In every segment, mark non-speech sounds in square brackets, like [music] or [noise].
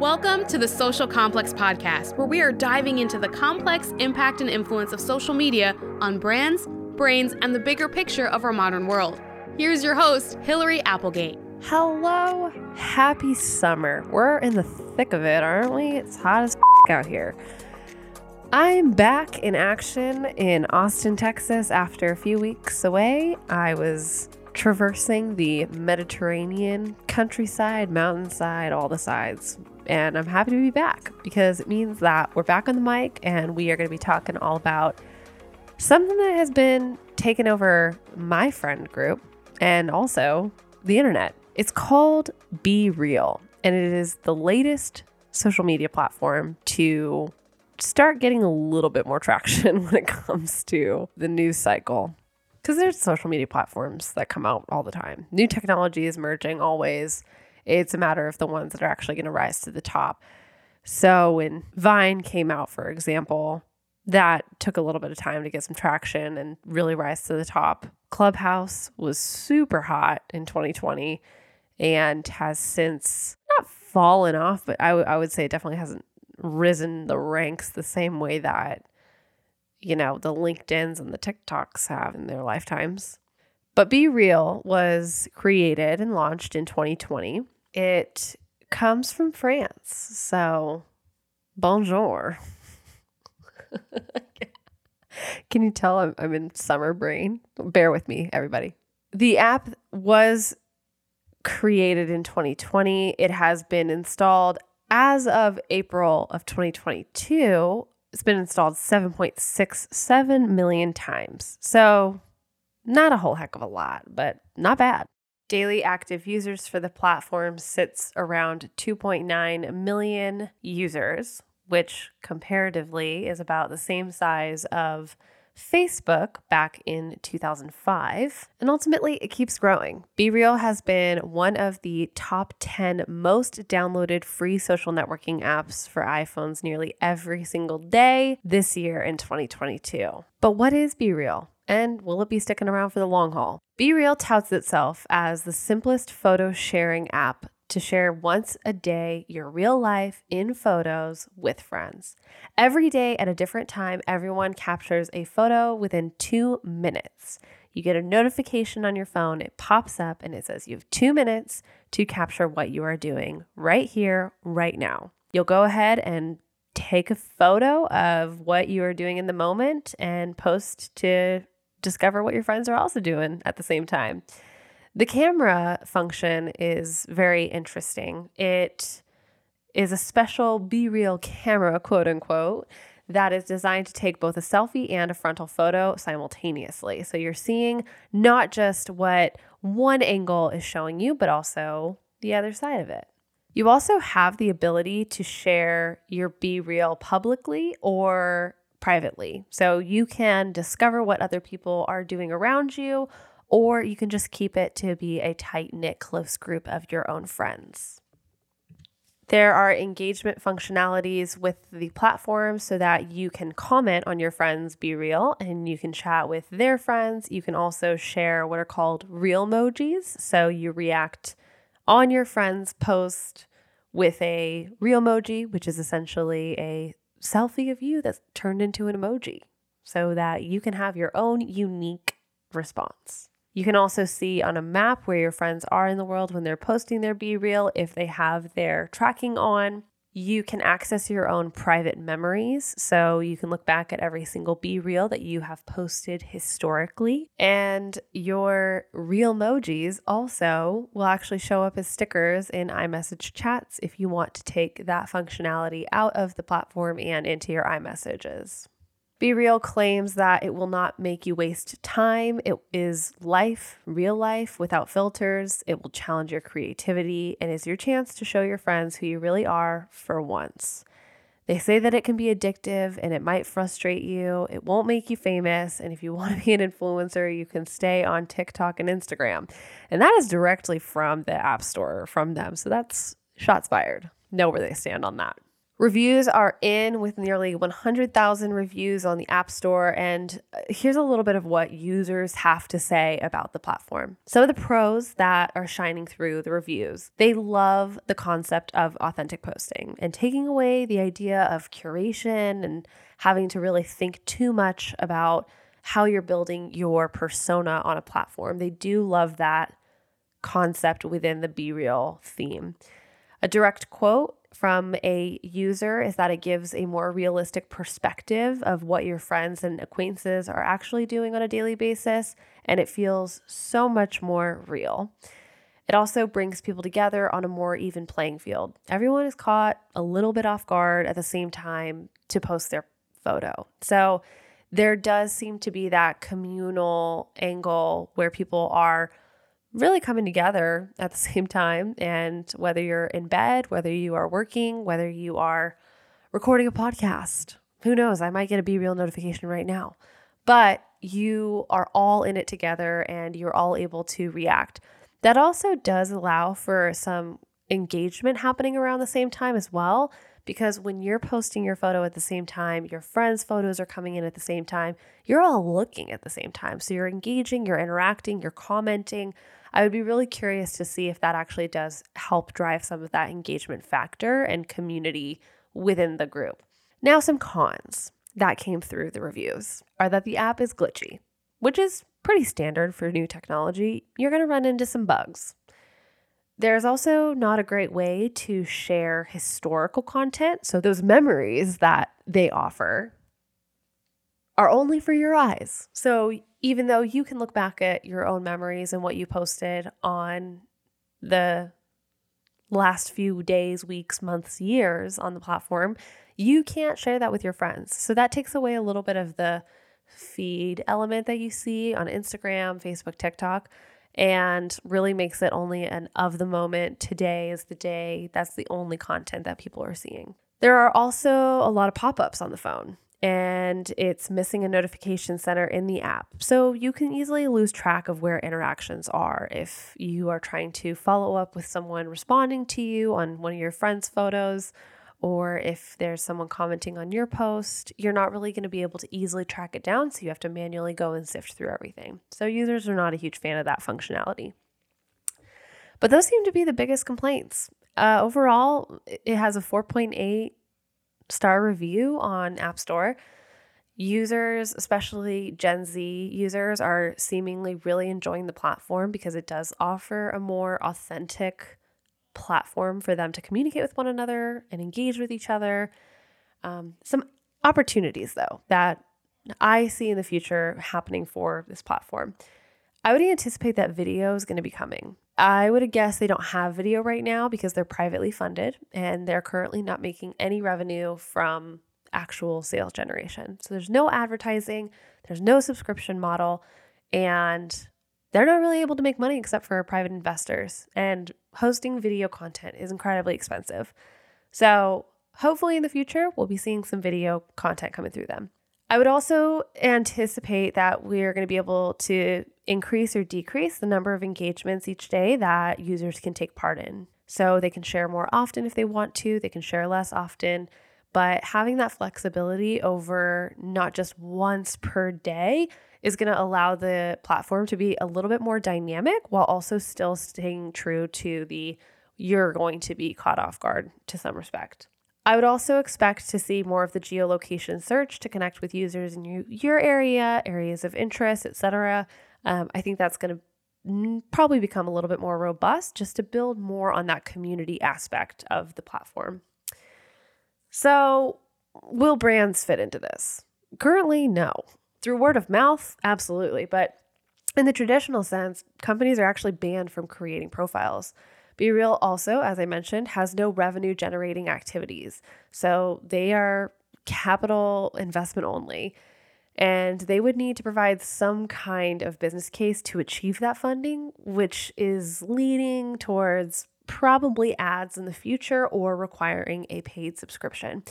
Welcome to the Social Complex Podcast, where we are diving into the complex impact and influence of social media on brands, brains, and the bigger picture of our modern world. Here's your host, Hillary Applegate. Hello, happy summer. We're in the thick of it, aren't we? It's hot as out here. I'm back in action in Austin, Texas after a few weeks away. I was traversing the Mediterranean countryside, mountainside, all the sides. And I'm happy to be back because it means that we're back on the mic and we are going to be talking all about something that has been taken over my friend group and also the internet. It's called BeReal, and it is the latest social media platform to start getting a little bit more [laughs] traction when it comes to the news cycle. Because there's social media platforms that come out all the time. New technology is emerging always. It's a matter of the ones that are actually going to rise to the top. So when Vine came out, for example, that took a little bit of time to get some traction and really rise to the top. Clubhouse was super hot in 2020 and has since not fallen off, but I, w- I would say it definitely hasn't risen the ranks the same way that, you know, the LinkedIns and the TikToks have in their lifetimes. But BeReal was created and launched in 2020. It comes from France. So, bonjour. [laughs] Can you tell I'm, I'm in summer brain? Bear with me, everybody. The app was created in 2020. It has been installed as of April of 2022. It's been installed 7.67 million times. So, not a whole heck of a lot, but not bad. Daily active users for the platform sits around 2.9 million users, which comparatively is about the same size of Facebook back in 2005. And ultimately, it keeps growing. BeReal has been one of the top 10 most downloaded free social networking apps for iPhones nearly every single day this year in 2022. But what is BeReal? And will it be sticking around for the long haul? BeReal touts itself as the simplest photo sharing app to share once a day your real life in photos with friends. Every day at a different time, everyone captures a photo within two minutes. You get a notification on your phone, it pops up, and it says you have two minutes to capture what you are doing right here, right now. You'll go ahead and take a photo of what you are doing in the moment and post to discover what your friends are also doing at the same time. The camera function is very interesting. It is a special BeReal camera, quote unquote, that is designed to take both a selfie and a frontal photo simultaneously. So you're seeing not just what one angle is showing you, but also the other side of it. You also have the ability to share your BeReal publicly or privately. So you can discover what other people are doing around you, or you can just keep it to be a tight knit, close group of your own friends. There are engagement functionalities with the platform so that you can comment on your friends BeReal and you can chat with their friends. You can also share what are called real emojis. So you react on your friend's post with a real emoji, which is essentially a selfie of you that's turned into an emoji so that you can have your own unique response. You can also see on a map where your friends are in the world when they're posting their BeReal if they have their tracking on. You can access your own private memories. So you can look back at every single BeReal that you have posted historically. And your real emojis also will actually show up as stickers in iMessage chats if you want to take that functionality out of the platform and into your iMessages. BeReal claims that it will not make you waste time. It is life, real life, without filters. It will challenge your creativity and is your chance to show your friends who you really are for once. They say that it can be addictive and it might frustrate you. It won't make you famous. And if you want to be an influencer, you can stay on TikTok and Instagram. And that is directly from the App Store, from them. So that's shots fired. Know where they stand on that. Reviews are in with nearly 100,000 reviews on the App Store. And uh, here's a little bit of what users have to say about the platform. Some of the pros that are shining through the reviews they love the concept of authentic posting and taking away the idea of curation and having to really think too much about how you're building your persona on a platform. They do love that concept within the BeReal theme. A direct quote from a user is that it gives a more realistic perspective of what your friends and acquaintances are actually doing on a daily basis, and it feels so much more real. It also brings people together on a more even playing field. Everyone is caught a little bit off guard at the same time to post their photo. So there does seem to be that communal angle where people are really coming together at the [laughs] same time. And whether you're in bed, whether you are working, whether you are recording a podcast, who knows? I might get a BeReal notification right now. But you are all in it together and you're all able to react. That also does allow for some engagement happening around the same time as well. Because when you're posting your photo at the same time, your friends' photos are coming in at the same time, you're all looking at the same time. So you're engaging, you're interacting, you're commenting. I would be really curious to see if that actually does help drive some of that engagement factor and community within the group. Now, some cons that came through the reviews are that the app is glitchy, which is pretty standard for new technology. You're going to run into some bugs. There's also not a great way to share historical content. So, those memories that they offer are only for your eyes. So, even though you can look back at your own memories and what you posted on the last few days, weeks, months, years on the platform, you can't share that with your friends. So that takes away a little bit of the feed element that you see on Instagram, Facebook, TikTok, and really makes it only an of the moment. Today is the day. That's the only content that people are seeing. There are also a lot of pop ups on the phone and it's missing a notification center in the app. So you can easily lose track of where interactions are if you are trying to follow up with someone responding to you on one of your friends' photos or if there's someone commenting on your post, you're not really going to be able to easily track it down. So you have to manually go and sift through everything. So users are not a huge fan of that functionality. But those seem to be the biggest complaints. Uh, overall, it has a 4.8 star review on App Store. Users, especially Gen Z users, are seemingly really enjoying the platform because it does offer a more authentic platform for them to communicate with one another and engage with each other. Um, some opportunities, though, that I see in the future happening for this platform. I would anticipate that video is going to be coming. I would guess they don't have video right now because they're privately funded and they're currently not making any revenue from actual sales generation. So there's no advertising, there's no subscription model, and they're not really able to make money except for private investors. And hosting video content is incredibly expensive. So hopefully in the future, we'll be seeing some video content coming through them. I would also anticipate that we're going to be able to increase or decrease the number of engagements each day that users can take part in. So they can share more often if they want to, they can share less often. But having that flexibility over not just once per day is going to allow the platform to be a little bit more dynamic while also still staying true to the you're going to be caught off guard to some respect. I would also expect to see more of the geolocation search to connect with users in your area, areas of interest, etc. Um, I think that's going to probably become a little bit more robust just to build more on that community aspect of the platform. So, will brands fit into this? Currently, no. Through word of mouth, absolutely. But in the traditional sense, companies are actually banned from creating profiles. BeReal also, as I mentioned, has no revenue generating activities. So they are capital investment only. And they would need to provide some kind of business case to achieve that funding, which is leaning towards probably ads in the future or requiring a paid subscription.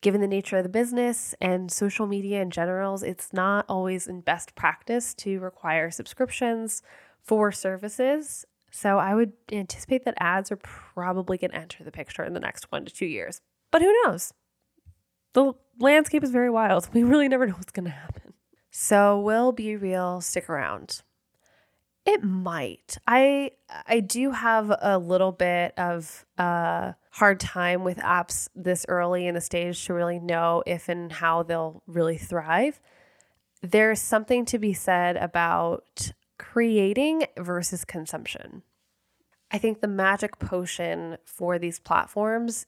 Given the nature of the business and social media in general, it's not always in best practice to require subscriptions for services so I would anticipate that ads are probably going to enter the picture in the next one to two years. But who knows? The landscape is very wild. [laughs] We really never know what's going to happen. So, will BeReal. stick around? It might. I I do have a little bit of a hard time with apps this early in the stage to really know if and how they'll really thrive. There's something to be said about creating versus consumption. I think the magic potion for these platforms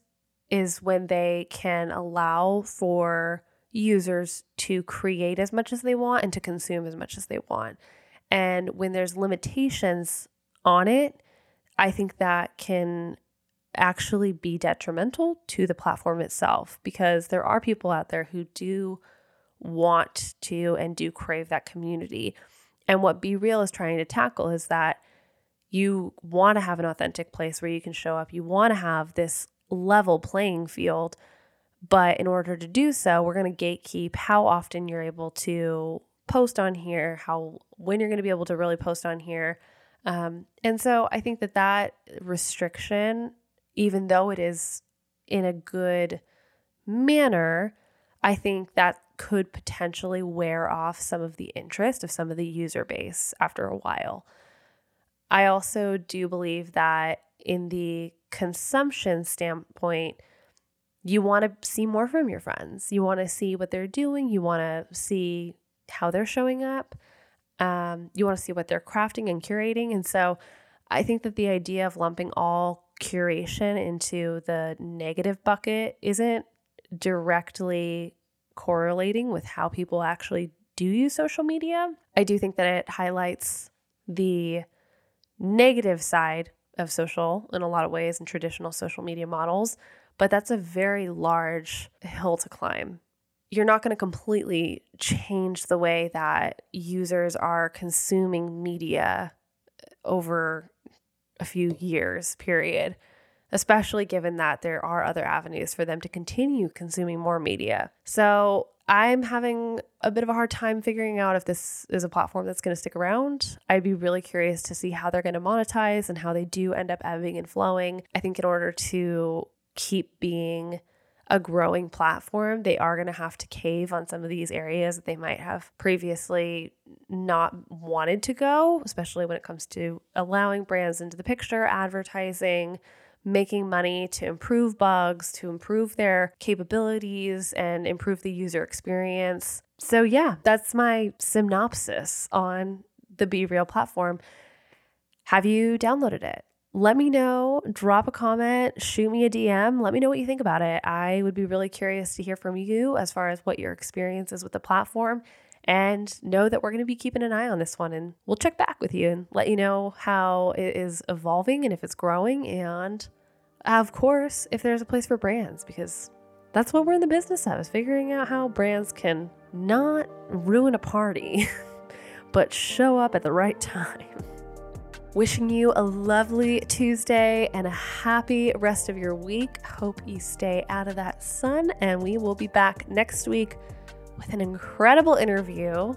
is when they can allow for users to create as much as they want and to consume as much as they want. And when there's limitations on it, I think that can actually be detrimental to the platform itself because there are people out there who do want to and do crave that community. And what BeReal is trying to tackle is that you want to have an authentic place where you can show up. You want to have this level playing field. But in order to do so, we're going to gatekeep how often you're able to post on here, how when you're going to be able to really post on here. Um, and so I think that that restriction, even though it is in a good manner, I think that could potentially wear off some of the interest of some of the user base after a while. I also do believe that in the consumption standpoint, you want to see more from your friends. You want to see what they're doing. You want to see how they're showing up. Um, you want to see what they're crafting and curating. And so I think that the idea of lumping all curation into the negative bucket isn't directly correlating with how people actually do use social media. I do think that it highlights the negative side of social in a lot of ways and traditional social media models, but that's a very large hill to climb. You're not going to completely change the way that users are consuming media over a few years, period, especially given that there are other avenues for them to continue consuming more media. So I'm having a bit of a hard time figuring out if this is a platform that's going to stick around. I'd be really curious to see how they're going to monetize and how they do end up ebbing and flowing. I think in order to keep being a growing platform, they are going to have to cave on some of these areas that they might have previously not wanted to go, especially when it comes to allowing brands into the picture, advertising, making money to improve bugs, to improve their capabilities, and improve the user experience. So, yeah, that's my synopsis on the BeReal platform. Have you downloaded it? Let me know, drop a comment, shoot me a DM, let me know what you think about it. I would be really curious to hear from you as far as what your experience is with the platform. And know that we're going to be keeping an eye on this one and we'll check back with you and let you know how it is evolving and if it's growing. And of course, if there's a place for brands, because that's what we're in the business of, is figuring out how brands can not ruin a party, [laughs] but show up at the right time. Wishing you a lovely Tuesday and a happy rest of your week. Hope you stay out of that sun, and we will be back next week with an incredible interview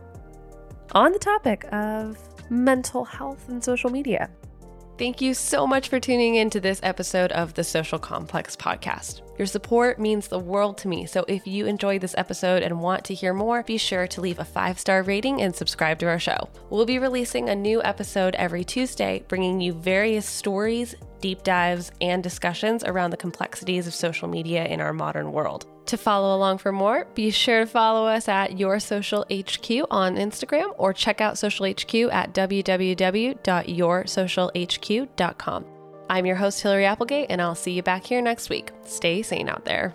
on the topic of mental health and social media. Thank you so much for tuning in to this episode of the Social Complex podcast. Your support means the world to me, so if you enjoyed this episode and want to hear more, be sure to leave a five star rating and subscribe to our show. We'll be releasing a new episode every Tuesday, bringing you various stories, deep dives, and discussions around the complexities of social media in our modern world. To follow along for more, be sure to follow us at Your Social HQ on Instagram or check out Social HQ at www.yoursocialhq.com. I'm your host, Hillary Applegate, and I'll see you back here next week. Stay sane out there.